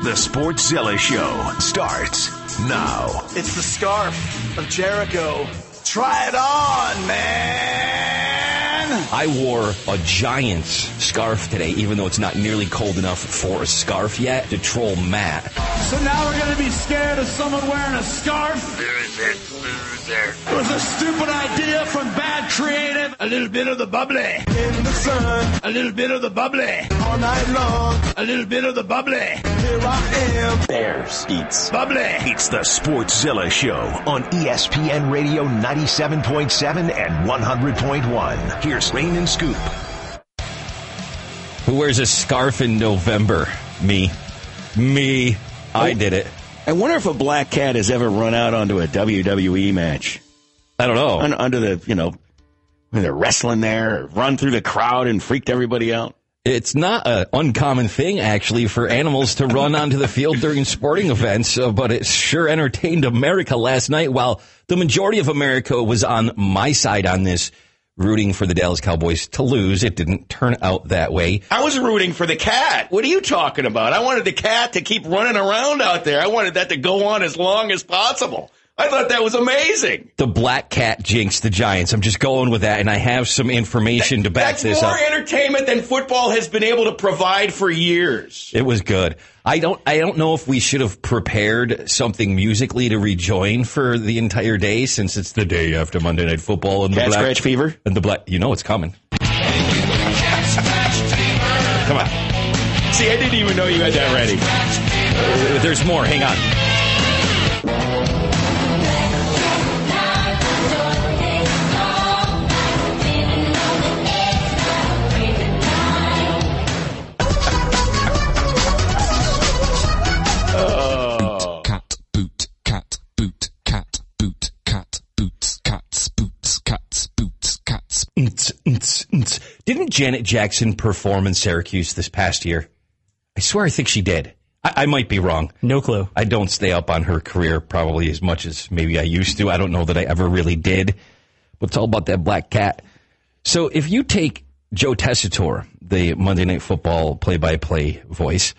The Sportzilla Show starts now. It's the scarf of Jericho. Try it on, man. I wore a Giants scarf today, even though it's not nearly cold enough for a scarf yet, to troll Matt. So now we're going to be scared of someone wearing a scarf? Loser, loser. It was a stupid idea from bad creative. A little bit of the bubbly. In the sun, A little bit of the bubbly. all night long. A little bit of the bubbly. Here I am. Bears eats. Bubbly. It's the Sportzilla Show on ESPN Radio 97.7 and 100.1. Here's Rain and Scoop. Who wears a scarf in November? Me. Me. I did it. I wonder if a black cat has ever run out onto a WWE match. I don't know. Un- under the, you know, when they're wrestling there, run through the crowd and freaked everybody out. It's not an uncommon thing, actually, for animals to run onto the field during sporting events, uh, but it sure entertained America last night. While the majority of America was on my side on this, rooting for the Dallas Cowboys to lose, it didn't turn out that way. I was rooting for the cat. What are you talking about? I wanted the cat to keep running around out there. I wanted that to go on as long as possible. I thought that was amazing. The black cat jinxed the Giants. I'm just going with that, and I have some information to back That's this more up. entertainment than football has been able to provide for years. It was good. I don't. I don't know if we should have prepared something musically to rejoin for the entire day, since it's the day after Monday Night Football and the Cat black scratch fever? and the black. You know it's coming. Come on. See, I didn't even know you had that ready. There's more. Hang on. Didn't Janet Jackson perform in Syracuse this past year? I swear I think she did. I, I might be wrong. No clue. I don't stay up on her career probably as much as maybe I used to. I don't know that I ever really did. But it's all about that black cat. So if you take Joe Tessitore, the Monday Night Football play-by-play voice,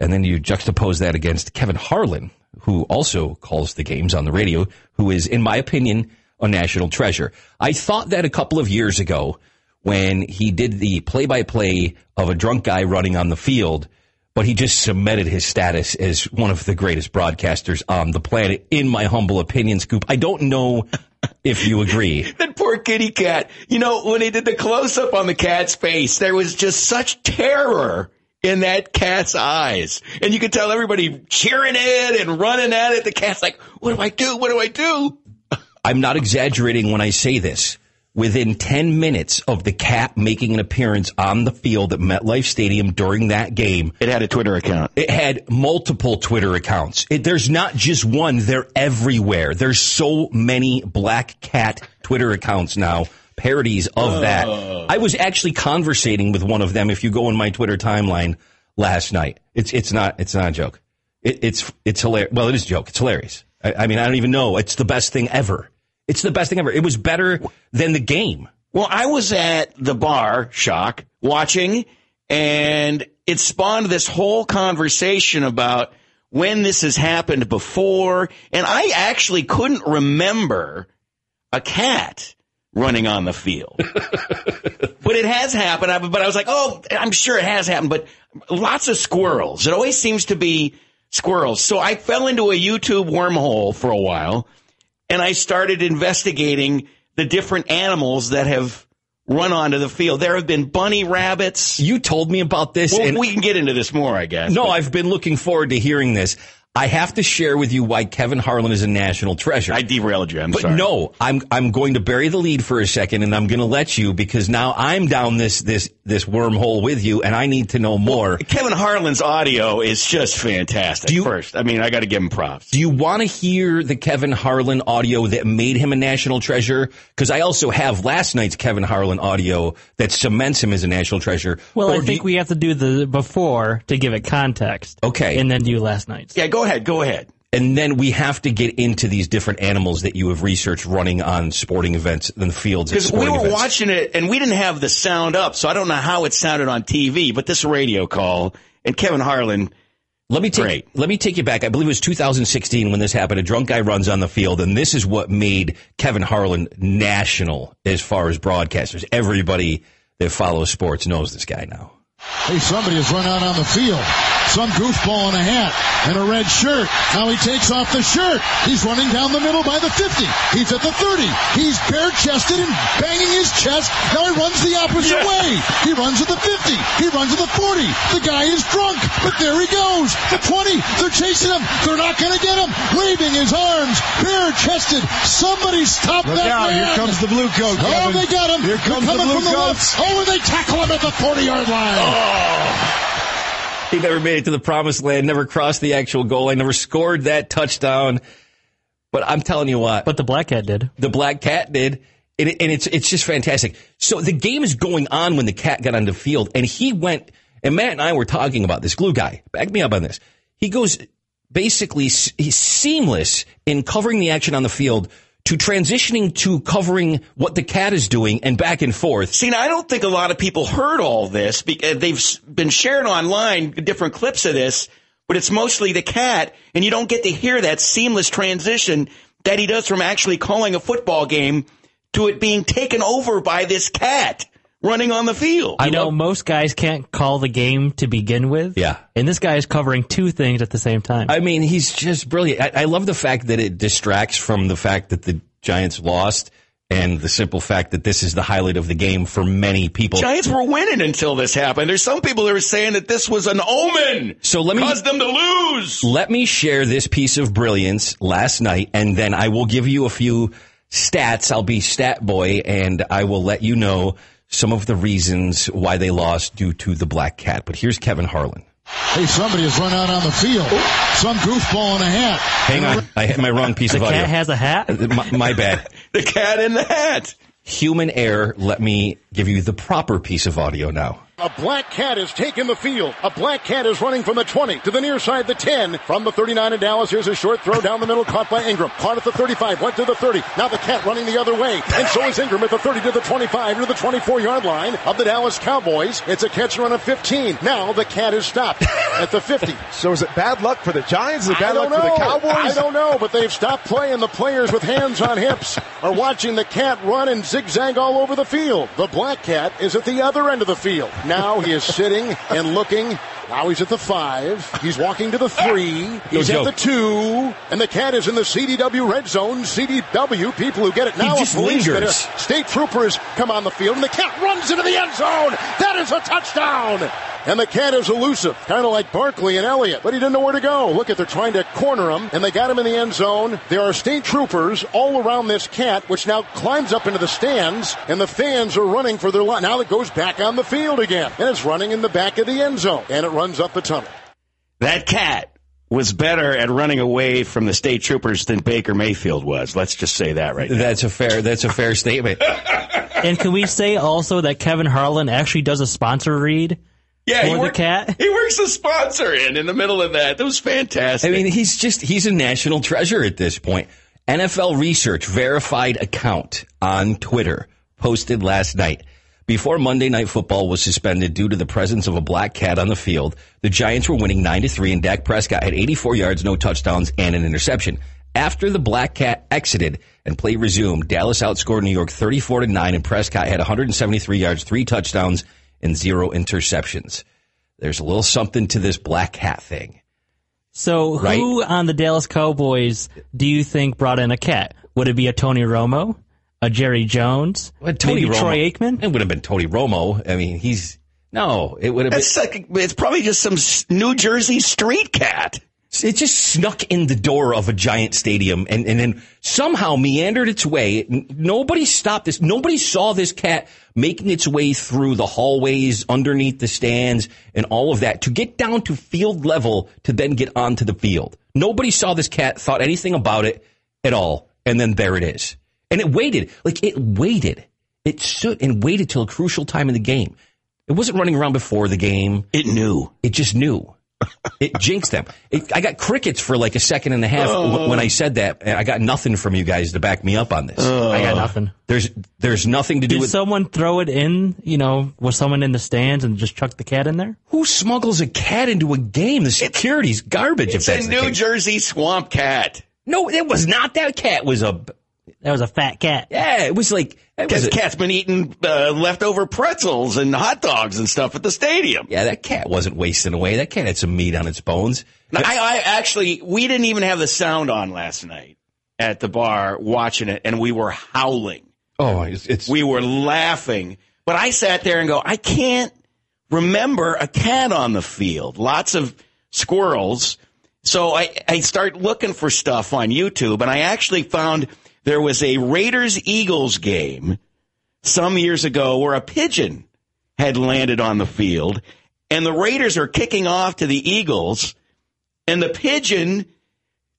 and then you juxtapose that against Kevin Harlan, who also calls the games on the radio, who is, in my opinion, a national treasure. I thought that a couple of years ago when he did the play-by-play of a drunk guy running on the field, but he just cemented his status as one of the greatest broadcasters on the planet, in my humble opinion, Scoop. I don't know if you agree. That poor kitty cat. You know, when he did the close up on the cat's face, there was just such terror in that cat's eyes. And you could tell everybody cheering it and running at it. The cat's like, what do I do? What do I do? I'm not exaggerating when I say this. Within 10 minutes of the cat making an appearance on the field at MetLife Stadium during that game, It had a Twitter account. it had multiple Twitter accounts. It, there's not just one, they're everywhere. There's so many black cat Twitter accounts now, parodies of that. I was actually conversating with one of them if you go on my Twitter timeline last night. It's it's not it's not a joke. It, it's it's hilarious. Well, it is a joke. It's hilarious. I, I mean, I don't even know. It's the best thing ever. It's the best thing ever. It was better than the game. Well, I was at the bar, shock, watching, and it spawned this whole conversation about when this has happened before. And I actually couldn't remember a cat running on the field. but it has happened. I- But I was like, oh, I'm sure it has happened, but lots of squirrels. It always seems to be squirrels. So I fell into a YouTube wormhole for a while and I started investigating the different animals that have run onto the field. There have been bunny rabbits. You told me about this, Well, and we can get into this more, I guess. No, but- I've been looking forward to hearing this. I have to share with you why Kevin Harlan is a national treasure. I derailed you. I'm but sorry. no, I'm I'm going to bury the lead for a second, and I'm going to let you because now I'm down this this this wormhole with you, and I need to know more. Kevin Harlan's audio is just fantastic. You- First, I mean, I got to give him props. Do you want to hear the Kevin Harlan audio that made him a national treasure? Because I also have last night's Kevin Harlan audio that cements him as a national treasure. Well, Or I think you- we have to do the before to give it context. Okay. And then do last night's. Yeah, go ahead. Go ahead. And then we have to get into these different animals that you have researched running on sporting events in the fields. Because we were events. watching it and we didn't have the sound up, so I don't know how it sounded on TV, but this radio call and Kevin Harlan Let me take Great. let me take you back. I believe it was 2016 when this happened. A drunk guy runs on the field, and this is what made Kevin Harlan national as far as broadcasters. Everybody that follows sports knows this guy now. Hey, somebody has run out on the field. Some goofball in a hat and a red shirt. Now he takes off the shirt. He's running down the middle by the 50. He's at the 30. He's bare chested and banging his chest. Now he runs the opposite way. He runs at the 50. He runs at the 40. The guy is drunk, but there he goes. The 20. They're chasing him. They're not going to get him. Waving his arms, bare chested. Somebody stop Look that out, man. here comes the blue coat, Oh, they got him. Here comes They're the coming blue from the coats. left. Oh, and they tackle him at the 40 yard He never made it to the promised land, never crossed the actual goal line, never scored that touchdown. But I'm telling you what, But the Black Cat did. the black cat did. And, it- and it's it's just fantastic. So the game is going on when the cat got on the field, and he went. And Matt and I were talking about this glue guy. Back me up on this. He goes basically he's seamless in covering the action on the field to transitioning to covering what the cat is doing and back and forth. See, now, I don't think a lot of people heard all this because uh, they've been shared online different clips of this, but it's mostly the cat, and you don't get to hear that seamless transition that he does from actually calling a football game to it being taken over by this cat running on the field. I know, most guys can't call the game to begin with. Yeah. And this guy is covering two things at the same time. I mean, he's just brilliant. I, I love the fact that it distracts from the fact that the Giants lost and the simple fact that this is the highlight of the game for many people. Giants were winning until this happened. There's some people that are saying that this was an omen. So let me- caused them to lose. Let me share this piece of brilliance last night, and then I will give you a few stats. I'll be stat boy, and I will let you know some of the reasons why they lost due to the black cat. But here's Kevin Harlan. Hey, somebody has run out on the field. Some goofball in a hat. Hang on, I hit my wrong piece the of audio. The cat has a hat. Uh, my, my bad. The cat in the hat. Human error. Let me give you the proper piece of audio now. A black cat is taking the field. A black cat is running from the 20 to the near side, the 10. From the 39 in Dallas, here's a short throw down the middle, caught by Ingram. Caught at the 35, went to the 30. Now the cat running the other way. And so is Ingram at the 30 to the 25 to the 24 yard line of the Dallas Cowboys. It's a catch and run of 15. Now the cat is stopped at the 50. So is it bad luck for the Giants? Is it bad luck know. for the Cowboys? I don't know, but they've stopped playing. The players with hands on hips are watching the cat run and zigzag all over the field. The black cat is at the other end of the field. Now he is sitting and looking. Now he's at the five. He's walking to the three. He's No at the two. And the cat is in the CDW red zone. CDW, people who get it now. he just a policeman, lingers. a state troopers come on the field, and the cat runs into the end zone. That is a touchdown. And the cat is elusive, kind of like Barkley and Elliott, but he didn't know where to go. Look at, they're trying to corner him, and they got him in the end zone. There are state troopers all around this cat, which now climbs up into the stands, and the fans are running for their life. Now it goes back on the field again, and it's running in the back of the end zone, and it runs up the tunnel. That cat was better at running away from the state troopers than Baker Mayfield was. Let's just say that right now. That's a fair. That's a fair statement. and can we say also that Kevin Harlan actually does a sponsor read? Yeah, For he the worked- cat? He works a sponsor in in the middle of that. That was fantastic. I mean, he's just he's a national treasure at this point. NFL Research verified account on Twitter posted last night. Before Monday Night Football was suspended due to the presence of a black cat on the field, the Giants were winning 9 to 3 and Dak Prescott had 84 yards, no touchdowns and an interception. After the black cat exited and play resumed, Dallas outscored New York 34 to 9 and Prescott had 173 yards, 3 touchdowns and 0 interceptions. There's a little something to this black cat thing. So Right. who on the Dallas Cowboys do you think brought in a cat? Would it be a Tony Romo? A Jerry Jones? Well, Tony Maybe Romo. Troy Aikman? It would have been Tony Romo. I mean, he's no. It would have been. it's like it's probably just some New Jersey street cat. It just snuck in the door of a giant stadium and, and then somehow meandered its way. Nobody stopped this. Nobody saw this cat making its way through the hallways, underneath the stands, and all of that to get down to field level to then get onto the field. Nobody saw this cat, thought anything about it at all, and then there it is. And it waited, like it waited. It stood and waited till a crucial time in the game. It wasn't running around before the game. It knew. It just knew. It jinxed them. It, I got crickets for like a second and a half w- oh. when I said that. and I got nothing from you guys to back me up on this. Oh. I got nothing. There's there's nothing to do Did with someone throw it in? You know, was someone in the stands and just chuck the cat in there? who smuggles a cat into a game. The security's garbage. It's if that's a the New case. Jersey swamp cat. No, it was not. That cat was a That was a fat cat. yeah. It was like Because the cat's been eating uh, leftover pretzels and hot dogs and stuff at the stadium. yeah. That cat wasn't wasting away. That cat had some meat on its bones. Now, I, I actually, we didn't even have the sound on last night at the bar watching it, and we were howling. Oh, it's, it's We were laughing. But I sat there and go, I can't remember a cat on the field. Lots of squirrels. So I, I start looking for stuff on YouTube, and I actually found there was a Raiders Eagles game some years ago where a pigeon had landed on the field, and the Raiders are kicking off to the Eagles, and the pigeon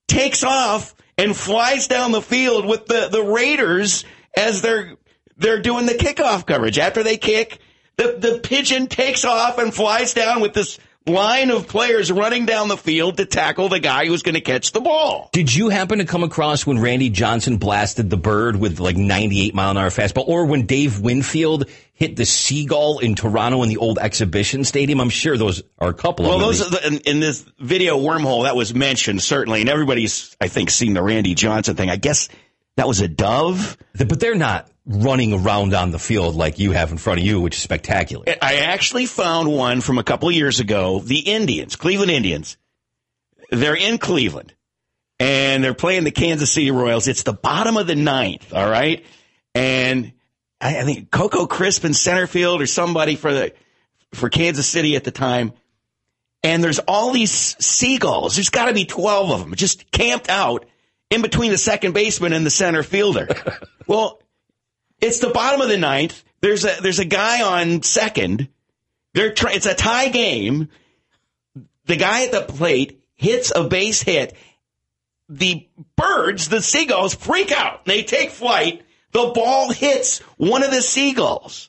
takes off and flies down the field with the, the Raiders as they're they're doing the kickoff coverage. After they kick, the, the pigeon takes off and flies down with this line of players running down the field to tackle the guy who's going to catch the ball. Did you happen to come across when Randy Johnson blasted the bird with like 98 mile an hour fastball, or when Dave Winfield hit the seagull in Toronto in the old exhibition stadium? I'm sure those are a couple Well, of them. those are the, in, in this video wormhole that was mentioned certainly, and everybody's I think seen the Randy Johnson thing. I guess that was a dove. but they're not running around on the field like you have in front of you, which is spectacular. I actually found one from a couple of years ago. The Indians, Cleveland Indians, they're in Cleveland and they're playing the Kansas City Royals. It's the bottom of the ninth, all right? And I, think Coco Crisp in center field or somebody for the for Kansas City at the time. And there's all these seagulls. There's got to be 12 of them just camped out in between the second baseman and the center fielder. well, it's the bottom of the ninth. There's a there's a guy on second. They're try- it's a tie game. The guy at the plate hits a base hit. The birds, the seagulls, freak out. They take flight. The ball hits one of the seagulls.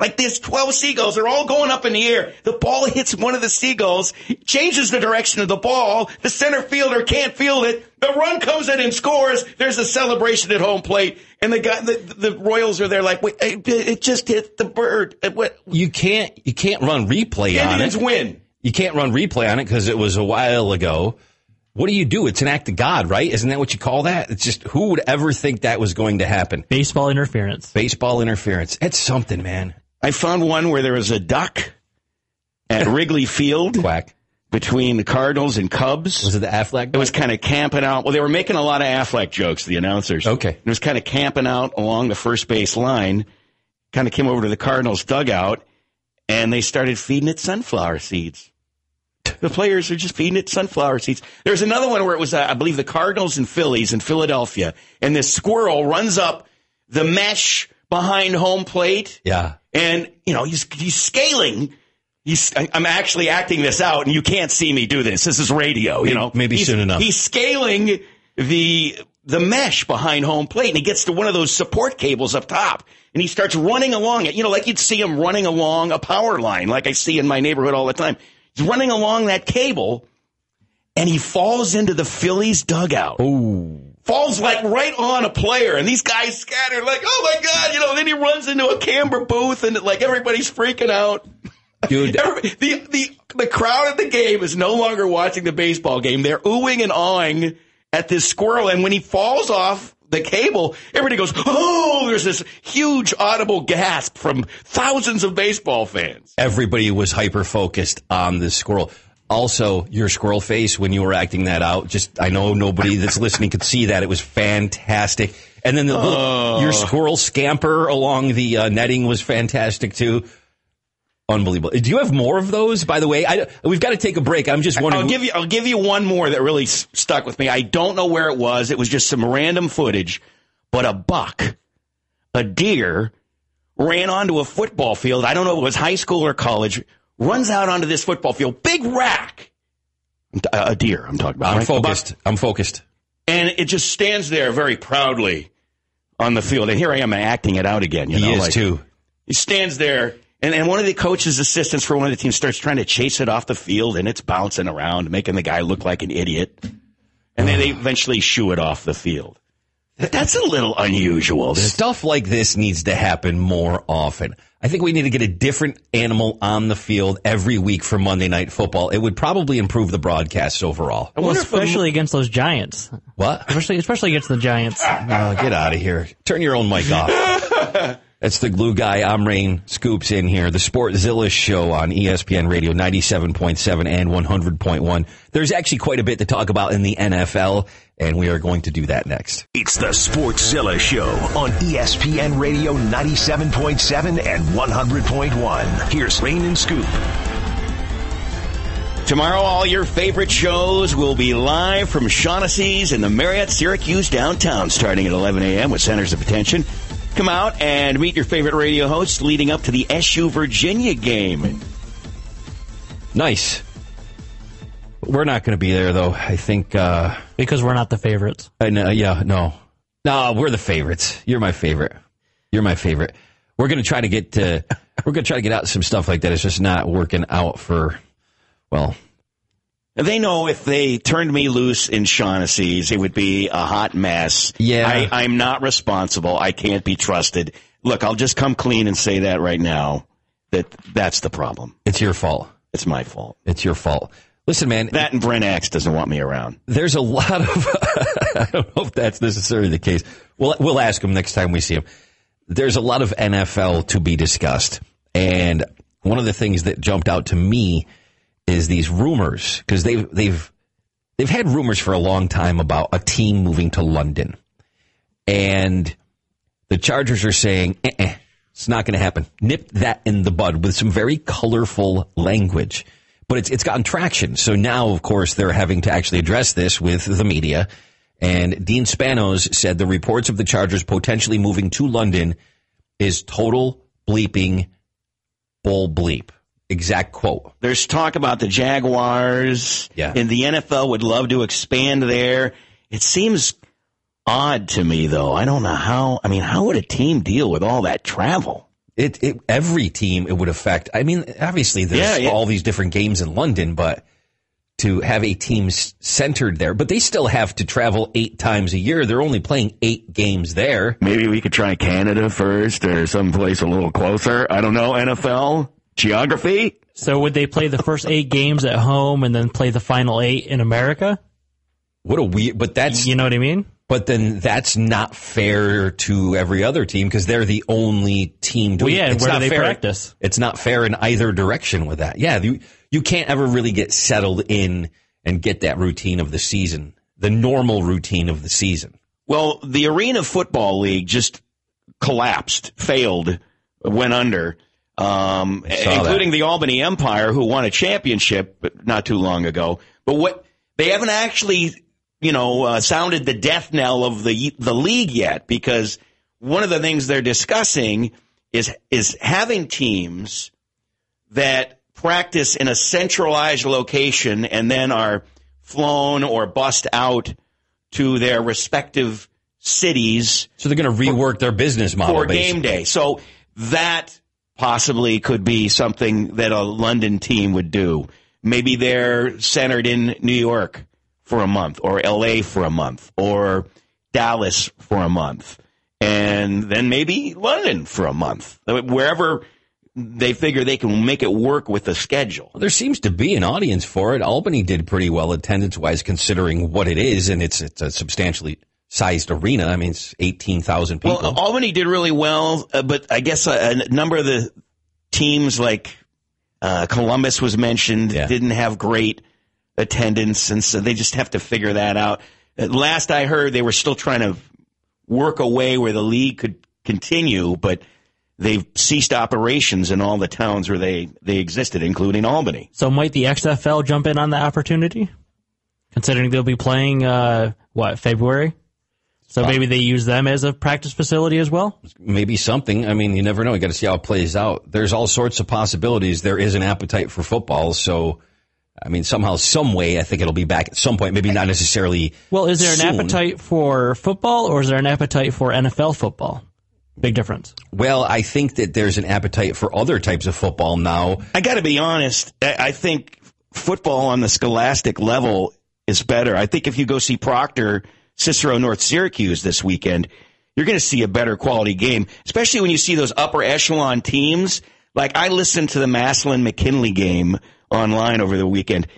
Like there's 12 seagulls. They're all going up in the air. The ball hits one of the seagulls, changes the direction of the ball. The center fielder can't field it. The run comes in and scores. There's a celebration at home plate. And the guy, the, the Royals are there like, wait, it it just hit the bird. It went- You can't you can't run replay on Indians it. win. You can't run replay on it because it was a while ago. What do you do? It's an act of God, right? Isn't that what you call that? It's just who would ever think that was going to happen? Baseball interference. Baseball interference. It's something, man. I found one where there was a duck at Wrigley Field Quack. between the Cardinals and Cubs. Was it the Aflac? It was kind of camping out. Well, they were making a lot of Aflac jokes, the announcers. Okay. It was kind of camping out along the first base line. Kind of came over to the Cardinals dugout, and they started feeding it sunflower seeds. The players are just feeding it sunflower seeds. There's another one where it was, uh, I believe, the Cardinals and Phillies in Philadelphia, and this squirrel runs up the mesh behind home plate. Yeah. And, you know, he's, he's scaling. He's, I'm actually acting this out and you can't see me do this. This is radio, you know. Maybe He's- soon enough. He's scaling the, the mesh behind home plate and he gets to one of those support cables up top and he starts running along it. You know, like you'd see him running along a power line like I see in my neighborhood all the time. He's running along that cable and he falls into the Phillies dugout falls like right on a player, and these guys scatter like, oh my god, you know. Then he runs into a camera booth, and like everybody's freaking out. Dude, Every- the the the crowd at the game is no longer watching the baseball game. They're oohing and awing at this squirrel, and when he falls off the cable, everybody goes, oh! There's this huge audible gasp from thousands of baseball fans. everybody was hyper focused on the squirrel. Also, your squirrel face when you were acting that out, just I know nobody that's listening could see that. It was fantastic. And then the little, your squirrel scamper along the uh, netting was fantastic too. Unbelievable. Do you have more of those, by the way? I, we've got to take a break. I'm just wondering. I'll give you. I'll give you one more that really s- stuck with me. I don't know where it was. It was just some random footage, but a buck, a deer, ran onto a football field. I don't know if it was high school or college. Runs out onto this football field, big rack. A deer. I'm talking about. I'm right? Focused. I'm focused. and it just stands there very proudly on the field. And here I am acting it out again. You He is like- too. he stands there And, and one of the coach's assistants for one of the teams starts trying to chase it off the field and it's bouncing around, making the guy look like an idiot. And then they eventually shoo it off the field. That's a little unusual. Stuff like this needs to happen more often. I think we need to get a different animal on the field every week for Monday Night Football. It would probably improve the broadcasts overall. Well, wonder if the- especially against those Giants. What? Especially, especially against the Giants. Oh, get out of here. Turn your own mic off. That's the glue guy. I'm Rain Scoops in here. The Sportzilla show on ESPN Radio 97.7 and 100.1. There's actually quite a bit to talk about in the NFL, and we are going to do that next. It's the Sportzilla Show on ESPN Radio 97.7 and 100.1. Here's Rain and Scoop. Tomorrow, all your favorite shows will be live from Shaughnessy's in the Marriott Syracuse downtown, starting at 11 a.m. with centers of attention. Come out and meet your favorite radio hosts leading up to the SU Virginia game. Nice. We're not going to be there, though. I think, uh, Because we're not the favorites. I know, yeah, no. No, we're the favorites. You're my favorite. You're my favorite. We're going to try to get to, we're going to try to get out some stuff like that. It's just not working out for, well, They know if they turned me loose in Shaughnessy's, it would be a hot mess. Yeah. I, I'm not responsible. I can't be trusted. Look, I'll just come clean and say that right now. That that's the problem. it's your fault. It's my fault. It's your fault. Listen, man, That and Brent Axe doesn't want me around. there's a lot of, I don't know if that's necessarily the case. We'll, we'll ask him next time we see him. There's a lot of NFL to be discussed. And one of the things that jumped out to me is these rumors because they've, they've, they've had rumors for a long time about a team moving to London. And the Chargers are saying, it's not going to happen. Nip that in the bud with some very colorful language. But it's, it's gotten traction. So now, of course, they're having to actually address this with the media. And Dean Spanos said the reports of the Chargers potentially moving to London is total bleeping bull bleep. Exact quote. There's talk about the Jaguars. Yeah. And the NFL would love to expand there. It seems odd to me, though. I don't know how. I mean, how would a team deal with all that travel? It, it every team it would affect. I mean, obviously there's Yeah, yeah. all these different games in London, but to have a team centered there, but they still have to travel eight times a year. They're only playing eight games there. Maybe we could try Canada first or someplace a little closer. I don't know. NFL? Geography? So would they play the first eight games at home and then play the final eight in America? What a weird, but that's You know what I mean? but then that's not fair to every other team because they're the only team doing. Well, yeah, it. It's where do not they fair. practice? It's not fair in either direction with that. Yeah, you you can't ever really get settled in and get that routine of the season, the normal routine of the season. Well, the Arena Football League just collapsed, failed, went under, um, including the Albany Empire, who won a championship not too long ago. But what they haven't actually, you know, uh, sounded the death knell of the the league yet, because one of the things they're discussing is is having teams that practice in a centralized location and then are flown or bussed out to their respective cities So they're going to rework their business model for basically. game day. So that possibly could be something that a London team would do. Maybe they're centered in New York for a month or LA for a month or Dallas for a month and then maybe London for a month. Wherever they figure they can make it work with the schedule. There seems to be an audience for it. Albany did pretty well attendance wise, considering what it is, and it's it's a substantially sized arena. I mean, it's eighteen thousand people. Well, Albany did really well, uh, but I guess a, a number of the teams like uh, Columbus was mentioned Yeah. didn't have great attendance, and so they just have to figure that out. Uh, last I heard, they were still trying to work a way where the league could continue, but they've ceased operations in all the towns where they, they existed, including Albany. So might the XFL jump in on the opportunity? Considering they'll be playing, uh, what, February? So maybe they use them as a practice facility as well? maybe something. I mean, you never know. You got to see how it plays out. There's all sorts of possibilities. There is an appetite for football, so I mean, somehow, some way, I think it'll be back at some point. Maybe not necessarily. Well, is there an soon. appetite for football or is there an appetite for NFL football? Big difference. Well, I think that there's an appetite for other types of football now. I got to be honest. I I think football on the scholastic level is better. I think if you go see Proctor, Cicero, North Syracuse this weekend, you're going to see a better quality game, especially when you see those upper echelon teams. Like I listened to the Massillon McKinley game online over the weekend,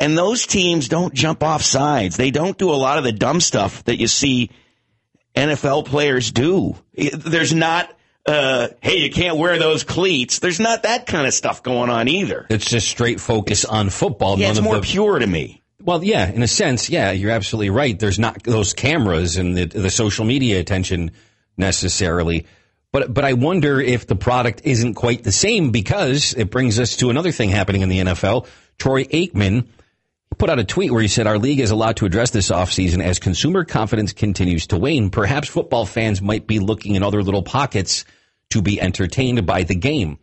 and those teams don't jump off sides. They don't do a lot of the dumb stuff that you see NFL players do. There's not, uh, hey, you can't wear those cleats. There's not that kind of stuff going on either. It's just straight focus on football. Yeah, None it's more the- pure to me. Well, yeah, in a sense, yeah, you're absolutely right. There's not those cameras and the, the social media attention necessarily. But but I wonder if the product isn't quite the same because it brings us to another thing happening in the NFL. Troy Aikman put out a tweet where he said our league is allowed to address this offseason as consumer confidence continues to wane. Perhaps football fans might be looking in other little pockets to be entertained by the game.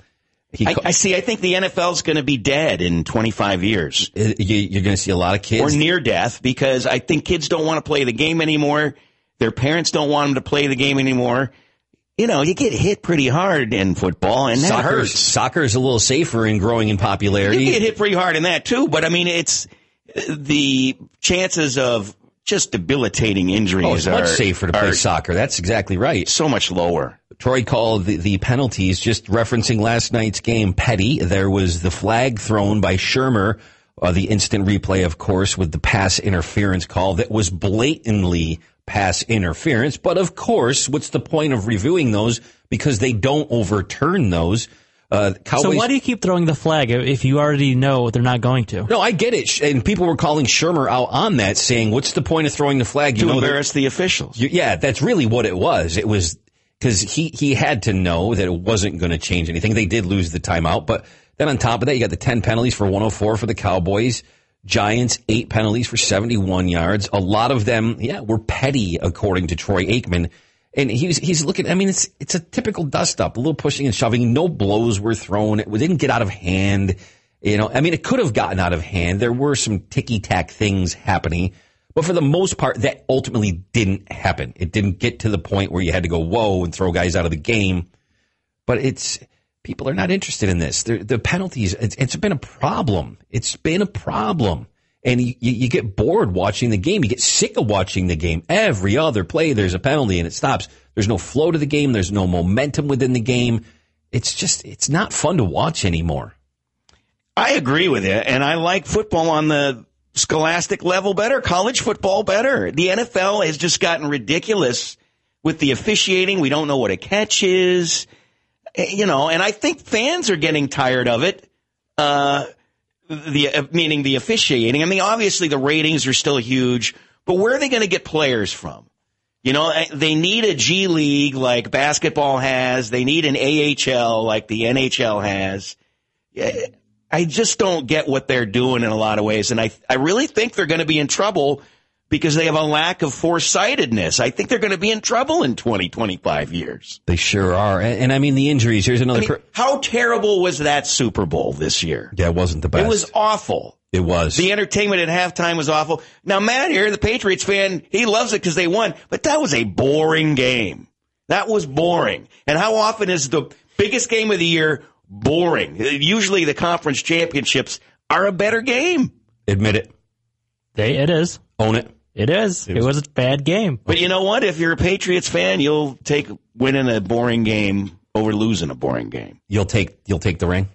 I, I see. I think the NFL's going to be dead in 25 years uh, you- you're going to see a lot of kids. or near death because I think kids don't want to play the game anymore. Their parents don't want them to play the game anymore. You know, you get hit pretty hard in football, and that soccer. hurts. Soccer is a little safer and growing in popularity. You get hit pretty hard in that too, but I mean, it's the chances of just debilitating injuries Oh, it's are much safer to play soccer. That's exactly right. so much lower. Troy called the, the penalties, just referencing last night's game, petty. There was the flag thrown by Shurmur, uh, the instant replay, of course, with the pass interference call that was blatantly pass interference. But of course, what's the point of reviewing those? Because they don't overturn those. Uh, Cowboys. So why do you keep throwing the flag if you already know they're not going to? no, I get it. And people were calling Shurmur out on that, saying, what's the point of throwing the flag? You To know, that- embarrass the officials. You- Yeah, that's really what it was. It was because he, he had to know that it wasn't going to change anything. They did lose the timeout, but then on top of that, you got the 10 penalties for 104 for the Cowboys. Giants, eight penalties for 71 yards. A lot of them, yeah, were petty, according to Troy Aikman. And he's, he's looking, I mean, it's, it's a typical dust up, a little pushing and shoving. No blows were thrown. It didn't get out of hand. You know, I mean, it could have gotten out of hand. There were some ticky tack things happening. But for the most part, that ultimately didn't happen. It didn't get to the point where you had to go, whoa, and throw guys out of the game. But it's, people are not interested in this. They're, the penalties, it's, it's been a problem. It's been a problem. And you, you get bored watching the game. You get sick of watching the game. Every other play, there's a penalty and it stops. There's no flow to the game. There's no momentum within the game. It's just, it's not fun to watch anymore. I agree with you, and I like football on the scholastic level better, college football better. The NFL has just gotten ridiculous with the officiating. We don't know what a catch is, Eh, you know, and I think fans are getting tired of it. Uh, the uh, meaning the officiating. I mean, obviously the ratings are still huge, but where are they going to get players from? You know, eh, they need a G League like basketball has. They need an AHL like the NHL has. I just don't get what they're doing in a lot of ways. And I, I really think they're going to be in trouble because they have a lack of foresightedness. I think they're going to be in trouble in 20, 25 years. They sure are. And, and I mean, the injuries. Here's another. I mean, per- how terrible was that Super Bowl this year? yeah, it wasn't the best. It was awful. It was. The entertainment at halftime was awful. Now, Matt here, the Patriots fan, he loves it because they won, but that was a boring game. That was boring. And how often is the biggest game of the year boring? Usually the conference championships are a better game. Admit it. They, it is. Own it. It is. It was, a bad game. But you know what? If you're a Patriots fan, you'll take winning a boring game over losing a boring game. You'll take. You'll take the ring.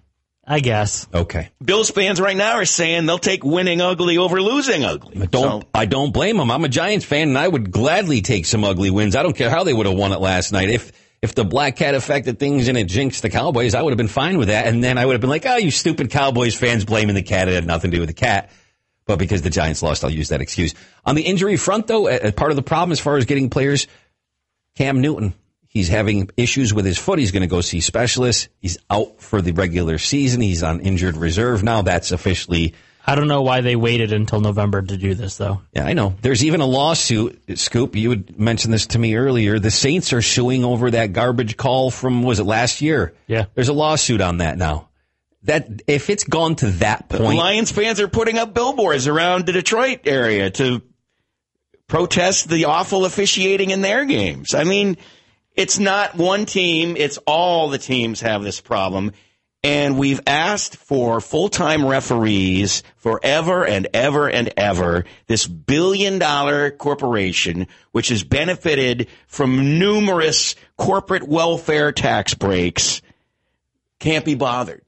I guess. Okay. Bills fans right now are saying they'll take winning ugly over losing ugly. I don't So- I don't blame them. I'm a Giants fan, and I would gladly take some ugly wins. I don't care how they would have won it last night. If if the black cat affected things and it jinxed the Cowboys, I would have been fine with that. And then I would have been like, "Oh, you stupid Cowboys fans blaming the cat. It had nothing to do with the cat." But because the Giants lost, I'll use that excuse. On the injury front, though, part of the problem as far as getting players, Cam Newton. He's having issues with his foot. He's going to go see specialists. He's out for the regular season. He's on injured reserve now. That's officially I don't know why they waited until November to do this, though. Yeah, I know. There's even a lawsuit, Scoop. You had mentioned this to me earlier. The Saints are suing over that garbage call from was it last year? Yeah. There's a lawsuit on that now. That if it's gone to that point, Lions fans are putting up billboards around the Detroit area to protest the awful officiating in their games. I mean, It's not one team, it's all the teams have this problem. And we've asked for full time referees forever and ever and ever. This billion dollar corporation, which has benefited from numerous corporate welfare tax breaks, can't be bothered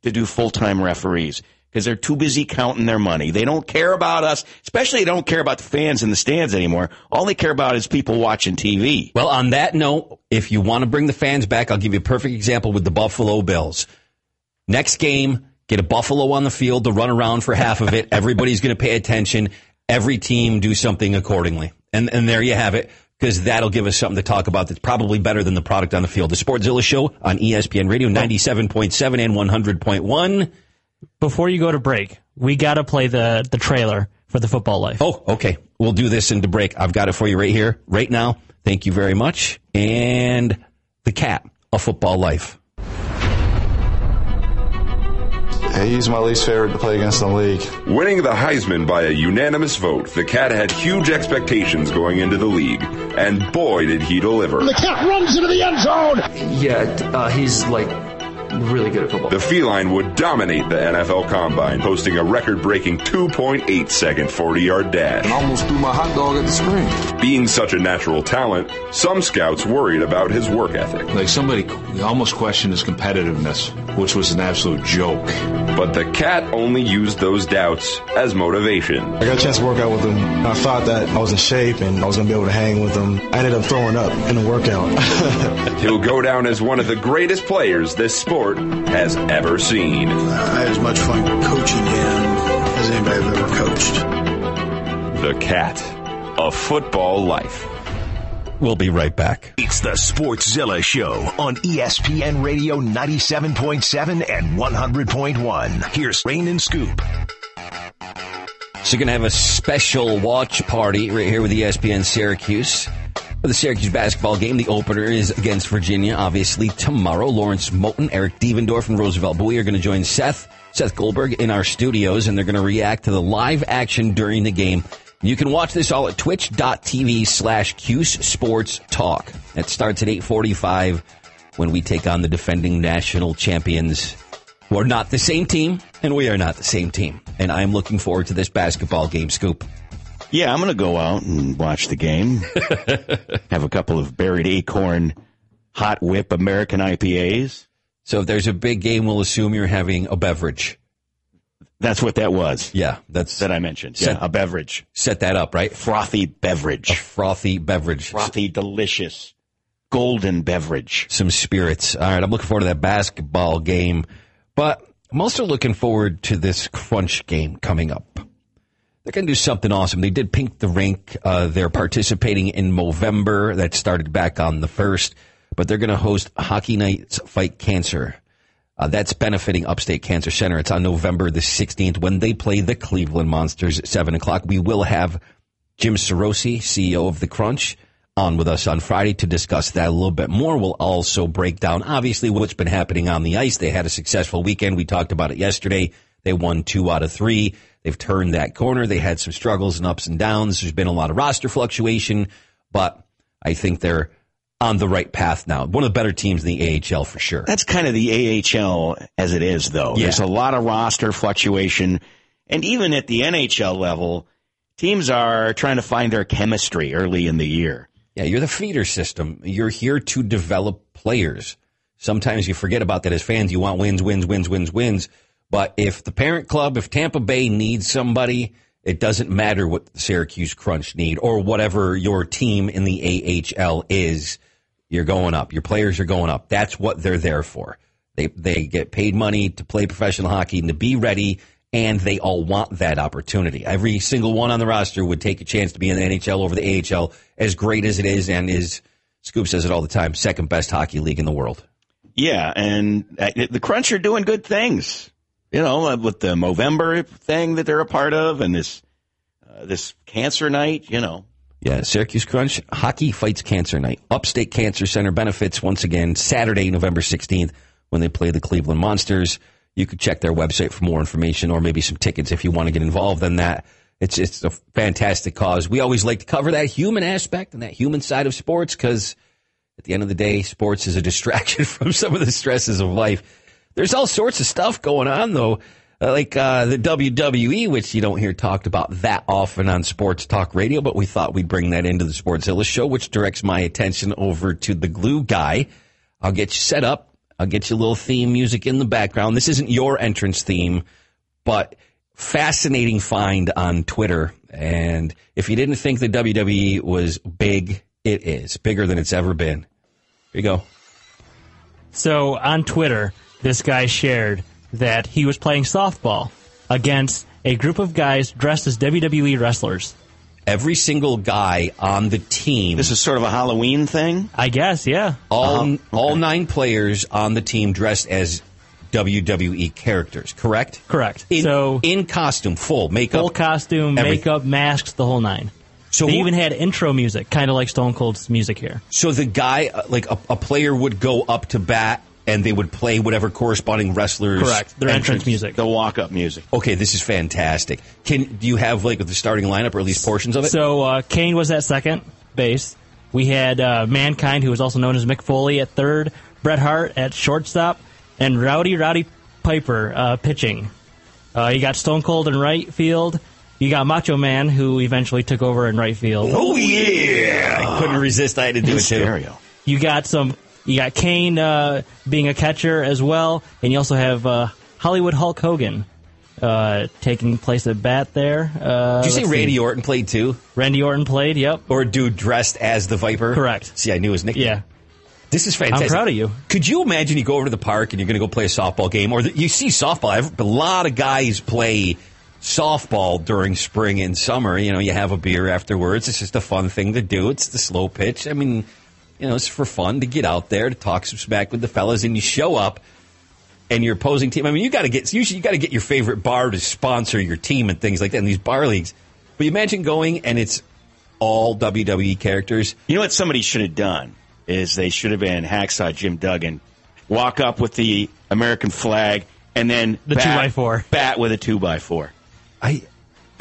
to do full time referees because they're too busy counting their money. They don't care about us, especially they don't care about the fans in the stands anymore. All they care about is people watching TV. Well, on that note, if you want to bring the fans back, I'll give you a perfect example with the Buffalo Bills. Next game, get a Buffalo on the field to run around for half of it. Everybody's going to pay attention. Every team do something accordingly. And, and there you have it, because that'll give us something to talk about that's probably better than the product on the field. The Sportzilla Show on ESPN Radio 97.7 and 100.1. Before you go to break, we got to play the, the trailer for the football life. Oh, okay. We'll do this into break. I've got it for you right here, right now. Thank you very much. And the cat, a football life. He's my least favorite to play against in the league. Winning the Heisman by a unanimous vote, the Cat had huge expectations going into the league. And boy, did he deliver. The cat runs into the end zone. Yeah, uh, he's like really good at football. The feline would dominate the NFL Combine, posting a record-breaking 2.8 second 40-yard dash. And almost threw my hot dog at the screen. Being such a natural talent, some scouts worried about his work ethic. Like somebody almost questioned his competitiveness, which was an absolute joke. But the cat only used those doubts as motivation. I got a chance to work out with him. I thought that I was in shape and I was going to be able to hang with him. I ended up throwing up in the workout. He'll go down as one of the greatest players this sport has ever seen. I had as much fun coaching him as anybody I've ever coached. The cat, a football life. We'll be right back. It's the Sportzilla Show on ESPN Radio 97.7 and 100.1. Here's Rain and Scoop. So you're going to have a special watch party right here with ESPN Syracuse. For the Syracuse basketball game, the opener is against Virginia, obviously, tomorrow. Lawrence Moten, Eric Devendorf, and Roosevelt Bouie are going to join Seth, Seth Goldberg in our studios, and they're going to react to the live action during the game. You can watch this all at twitch.tv slash Cuse Sports Talk. That starts at 845 when we take on the defending national champions We're not the same team, and we are not the same team. And I'm looking forward to this basketball game, Scoop. Yeah, I'm going to go out and watch the game. Have a couple of buried acorn hot whip American IPAs. So if there's a big game, we'll assume you're having a beverage. That's what that was. Yeah, that's that I mentioned. Set- yeah, a beverage, set that up, right? frothy beverage, A frothy beverage. frothy, delicious, golden beverage. Some spirits. All right, I'm looking forward to that basketball game, but I'm also looking forward to this crunch game coming up. They're going to do something awesome. They did Pink the Rink. Uh, they're participating in Movember. That started back on the 1st, but they're going to host Hockey Nights Fight Cancer. Uh, that's benefiting Upstate Cancer Center. It's on November the 16th when they play the Cleveland Monsters at 7 o'clock. We will have Jim Sorosi, CEO of The Crunch, on with us on Friday to discuss that a little bit more. We'll also break down, obviously, what's been happening on the ice. They had a successful weekend. We talked about it yesterday. They won two out of three. They've turned that corner. They had some struggles and ups and downs. There's been a lot of roster fluctuation, but I think they're on the right path now. One of the better teams in the AHL for sure. That's kind of the AHL as it is, though. Yeah. There's a lot of roster fluctuation. And even at the NHL level, teams are trying to find their chemistry early in the year. Yeah, you're the feeder system. You're here to develop players. Sometimes you forget about that as fans. You want wins, wins, wins, wins, wins. But if the parent club, if Tampa Bay needs somebody, it doesn't matter what the Syracuse Crunch need or whatever your team in the AHL is. You're going up. Your players are going up. That's what they're there for. They they get paid money to play professional hockey and to be ready, and they all want that opportunity. Every single one on the roster would take a chance to be in the NHL over the AHL, as great as it is, and is Scoop says it all the time, second best hockey league in the world. Yeah, and uh, the Crunch are doing good things. You know, uh, with the Movember thing that they're a part of, and this uh, this cancer night. You know, Yeah, Syracuse Crunch, Hockey Fights Cancer Night. Upstate Cancer Center benefits once again Saturday, November 16th when they play the Cleveland Monsters. You could check their website for more information or maybe some tickets if you want to get involved in that. It's it's a fantastic cause. We always like to cover that human aspect and that human side of sports because At the end of the day, sports is a distraction from some of the stresses of life. There's all sorts of stuff going on, though, uh, like uh, the WWE, which you don't hear talked about that often on sports talk radio, but we thought we'd bring that into the Sportzilla show, which directs my attention over to the glue guy. I'll get you set up. I'll get you a little theme music in the background. This isn't your entrance theme, but fascinating find on Twitter. And if you didn't think the WWE was big, it is bigger than it's ever been. Here you go. So on Twitter, this guy shared that he was playing softball against a group of guys dressed as WWE wrestlers. Every single guy on the team. This is sort of a Halloween thing? I guess, yeah. All Uh-huh. all nine players on the team dressed as WWE characters, correct? Correct. In, so in costume, full makeup, full costume, everything. makeup, masks, the whole nine. So they who- even had intro music, kind of like Stone Cold's music here. So the guy, uh, like a, a player, would go up to bat and they would play whatever corresponding wrestlers. Correct. Their entrance music. The walk up music. Okay, this is fantastic. Can do you have like the starting lineup or at least portions of it? So uh, Kane was at second base. We had uh, Mankind, who was also known as Mick Foley, at third. Bret Hart at shortstop, and Rowdy Roddy Piper uh, pitching. Uh, you got Stone Cold in right field. You got Macho Man, who eventually took over in right field. oh yeah, I couldn't resist. I had to do In it too. stereo. You got some. You got Kane uh, being a catcher as well, and you also have uh, Hollywood Hulk Hogan uh, taking place at bat there. Uh, Did you say let's see. Randy Orton played too, Randy Orton played. Yep. or a dude dressed as the Viper? Correct. See, I knew his nickname. Yeah. This is fantastic. I'm proud of you. Could you imagine you go over to the park and you're going to go play a softball game, or the, you see softball? I've- A lot of guys play softball during spring and summer. You know, you have a beer afterwards. It's just a fun thing to do. It's the slow pitch. I mean, you know, it's for fun to get out there to talk some smack with the fellas, and you show up. And your opposing team. I mean, you got to get usually you got to get your favorite bar to sponsor your team and things like that in these bar leagues. But you imagine going and it's all WWE characters. You know what somebody should have done is they should have been Hacksaw Jim Duggan, walk up with the American flag, and then The bat, two by four. bat with a two by four. I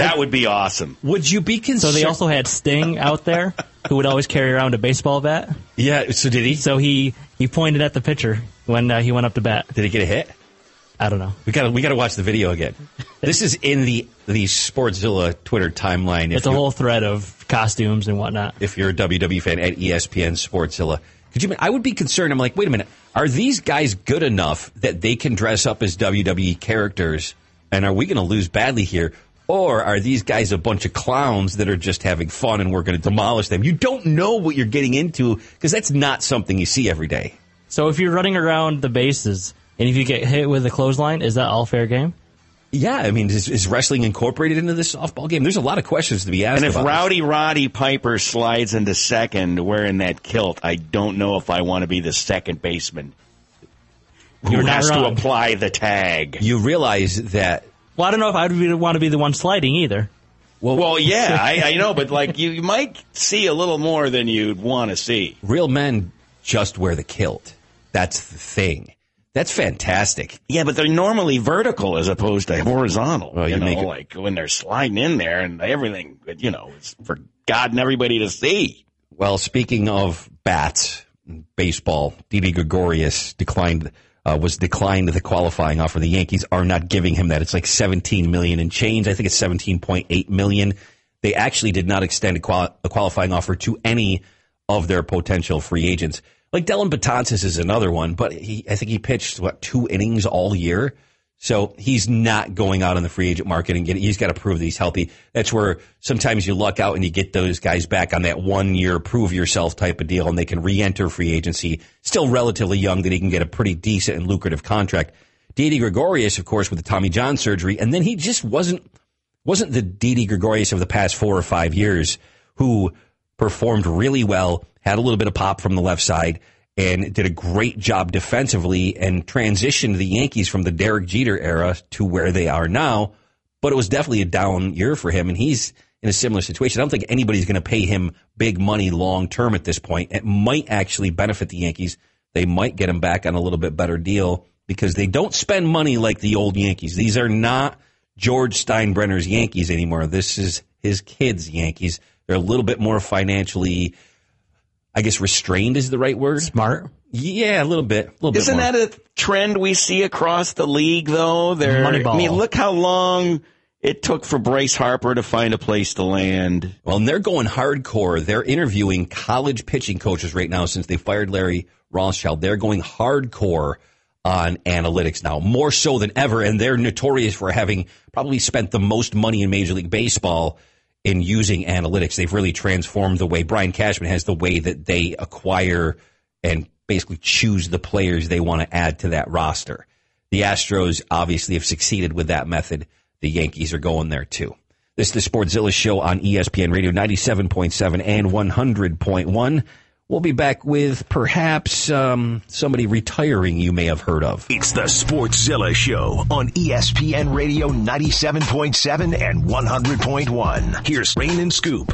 That would be awesome. would you be concerned? So they also had Sting out there, who would always carry around a baseball bat. yeah. So did he? So he he pointed at the pitcher when uh, he went up to bat. Did he get a hit? I don't know. We got to we got to watch the video again. this is in the the Sportzilla Twitter timeline. If It's a whole thread of costumes and whatnot. If you're a WWE fan at ESPN Sportzilla, could you? I would be concerned. I'm like, wait a minute. Are these guys good enough that they can dress up as WWE characters? And are we going to lose badly here? Or are these guys a bunch of clowns that are just having fun and we're going to demolish them? You don't know what you're getting into because that's not something you see every day. So if you're running around the bases and if you get hit with a clothesline, is that all fair game? Yeah, I mean, is, is wrestling incorporated into this softball game? There's a lot of questions to be asked. And if about this. Rowdy Roddy Piper slides into second wearing that kilt, I don't know if I want to be the second baseman who You're not has to apply the tag. you realize that Well, I don't know if I'd be- want to be the one sliding either. Well, yeah, I, I know, but like you, you might see a little more than you'd want to see. real men just wear the kilt. That's the thing. That's fantastic. Yeah, but they're normally vertical as opposed to horizontal. Well, you you know, make it- like when they're sliding in there and everything, you know, it's for God and everybody to see. Well, speaking of bats, baseball, Didi Gregorius declined uh, was declined the qualifying offer. The Yankees are not giving him that. It's like 17 million and change. I think it's 17.8 million. They actually did not extend a, qual- a qualifying offer to any of their potential free agents. Like Dellin Betances is another one, but he, I think he pitched what two innings all year. So he's not going out on the free agent market and get. He's got to prove that he's healthy. That's where sometimes you luck out and you get those guys back on that one year prove yourself type of deal, and they can re-enter free agency. Still relatively young, that he can get a pretty decent and lucrative contract. Didi Gregorius, of course, with the Tommy John surgery, and then he just wasn't wasn't the Didi Gregorius of the past four or five years who performed really well, had a little bit of pop from the left side, and did a great job defensively and transitioned the Yankees from the Derek Jeter era to where they are now. But it was definitely a down year for him, and he's in a similar situation. I don't think anybody's going to pay him big money long term at this point. It might actually benefit the Yankees. They might get him back on a little bit better deal because they don't spend money like the old Yankees. These are not George Steinbrenner's Yankees anymore. This is his kids' Yankees. They're a little bit more financially I guess restrained is the right word. Smart. Yeah, a little bit. A little Isn't bit more. that a trend we see across the league, though? There, Moneyball. I mean, look how long it took for Bryce Harper to find a place to land. Well, and they're going hardcore. They're interviewing college pitching coaches right now since they fired Larry Rothschild. They're going hardcore on analytics now, more so than ever. And they're notorious for having probably spent the most money in Major League Baseball in using analytics. They've really transformed the way Brian Cashman has the way that they acquire and basically choose the players they want to add to that roster. The Astros obviously have succeeded with that method. The Yankees are going there too. This is the Sportzilla show on ESPN Radio 97.7 and 100.1. We'll be back with perhaps um, somebody retiring you may have heard of. It's the Sportzilla Show on ESPN Radio 97.7 and 100.1. Here's Rain and Scoop.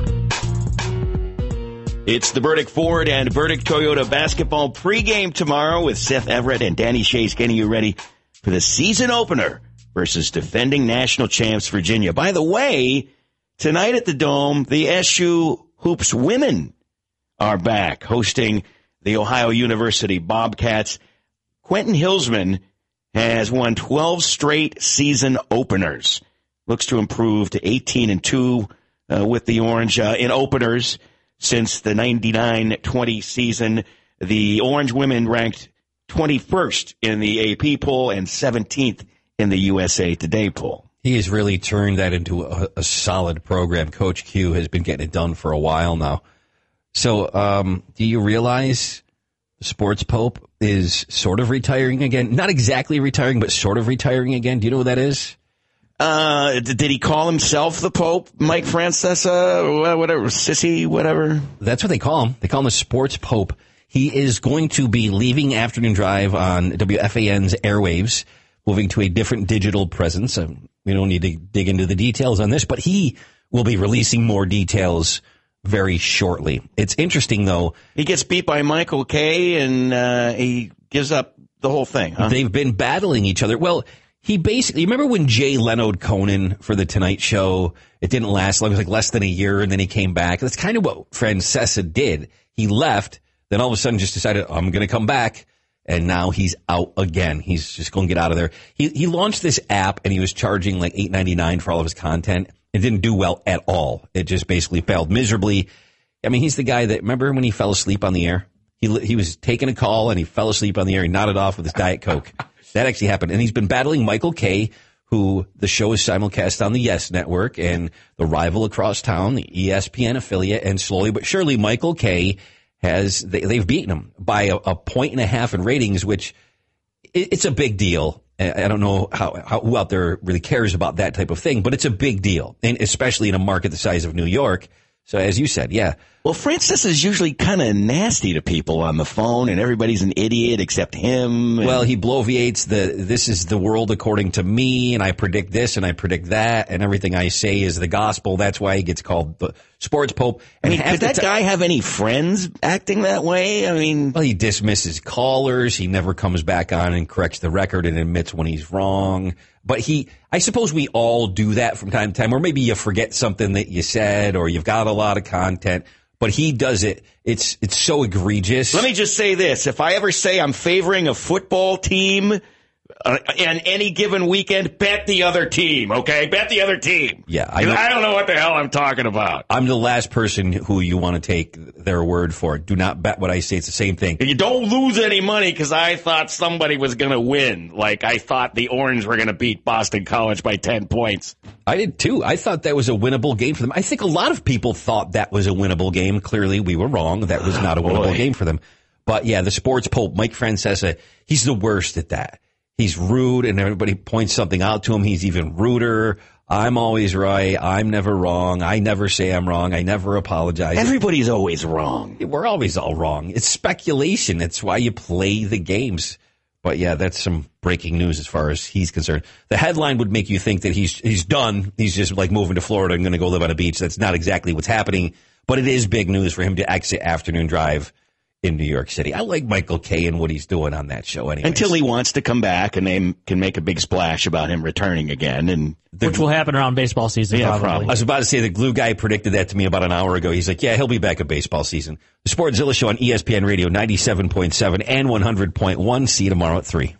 It's the Burdick Ford and Burdick Toyota basketball pregame tomorrow with Seth Everett and Danny Schayes getting you ready for the season opener versus defending national champs Virginia. By the way, tonight at the Dome, the SU Hoops women are back hosting the Ohio University Bobcats. Quentin Hillsman has won 12 straight season openers. Looks to improve to 18 and 2 uh, with the Orange uh, in openers since the 99-20 season. The Orange women ranked 21st in the AP poll and 17th in the USA Today poll. He has really turned that into a, a solid program. Coach Q has been getting it done for a while now. So, um, do you realize Sports Pope is sort of retiring again? Not exactly retiring, but sort of retiring again. Do you know who that is? Uh, did he call himself the Pope, Mike Francesa, whatever, sissy, whatever? That's what they call him. They call him the Sports Pope. He is going to be leaving Afternoon Drive on WFAN's airwaves, moving to a different digital presence. Um, we don't need to dig into the details on this, but he will be releasing more details very shortly. It's interesting though. He gets beat by Michael Kay and uh, he gives up the whole thing. Huh? They've been battling each other. Well, he basically, you remember when Jay Leno Conan for the Tonight Show, it didn't last long. It was like less than a year and then he came back. That's kind of what Francesa did. He left, then all of a sudden just decided, I'm going to come back. And now he's out again. He's just going to get out of there. He, he launched this app and he was charging like eight ninety nine for all of his content. It didn't do well at all. It just basically failed miserably. I mean, he's the guy that remember when he fell asleep on the air? He he was taking a call and he fell asleep on the air. He nodded off with his diet coke. that actually happened, and he's been battling Michael Kay who the show is simulcast on the Yes Network and the rival across town, the ESPN affiliate, and slowly but surely, Michael Kay has they, they've beaten him by a, a point and a half in ratings, which it, it's a big deal. I don't know how, how who out there really cares about that type of thing, but it's a big deal, and especially in a market the size of New York. So, as you said, yeah, Well, Francis is usually kind of nasty to people on the phone, and everybody's an idiot except him. Well, he bloviates the this is the world according to me, and I predict this and I predict that, and everything I say is the gospel. That's why he gets called the sports pope. I And mean, half could the that ti- guy have any friends acting that way? I mean, Well, he dismisses callers. He never comes back on and corrects the record and admits when he's wrong. But he, I suppose we all do that from time to time, or maybe you forget something that you said, or you've got a lot of content. But he does it. It's it's so egregious. let me just say this: if I ever say I'm favoring a football team uh, on any given weekend, bet the other team. Okay, bet the other team. Yeah, I know- I don't know what the hell I'm talking about. I'm the last person who you want to take their word for. it. Do not bet what I say. It's the same thing. You don't lose any money because I thought somebody was going to win. Like I thought the Orange were going to beat Boston College by ten points. I did too. I thought that was a winnable game for them. I think a lot of people thought that was a winnable game. Clearly, we were wrong. That was not a winnable game for them. But yeah, the sports pope, Mike Francesa, he's the worst at that. He's rude and everybody points something out to him. He's even ruder. I'm always right. I'm never wrong. I never say I'm wrong. I never apologize. Everybody's always wrong. We're always all wrong. It's speculation. That's why you play the games. But yeah, that's some breaking news as far as he's concerned. The headline would make you think that he's he's done. He's just like moving to Florida and going to go live on a beach. That's not exactly what's happening, but it is big news for him to exit afternoon drive in New York City. I like Michael Kay and what he's doing on that show. Anyway, Until he wants to come back and they can make a big splash about him returning again. And Which will happen around baseball season, Yeah, probably. probably. I was about to say the glue guy predicted that to me about an hour ago. He's like, yeah, he'll be back at baseball season. The Sportzilla Show on ESPN Radio 97.7 and 100.1. See you tomorrow at 3.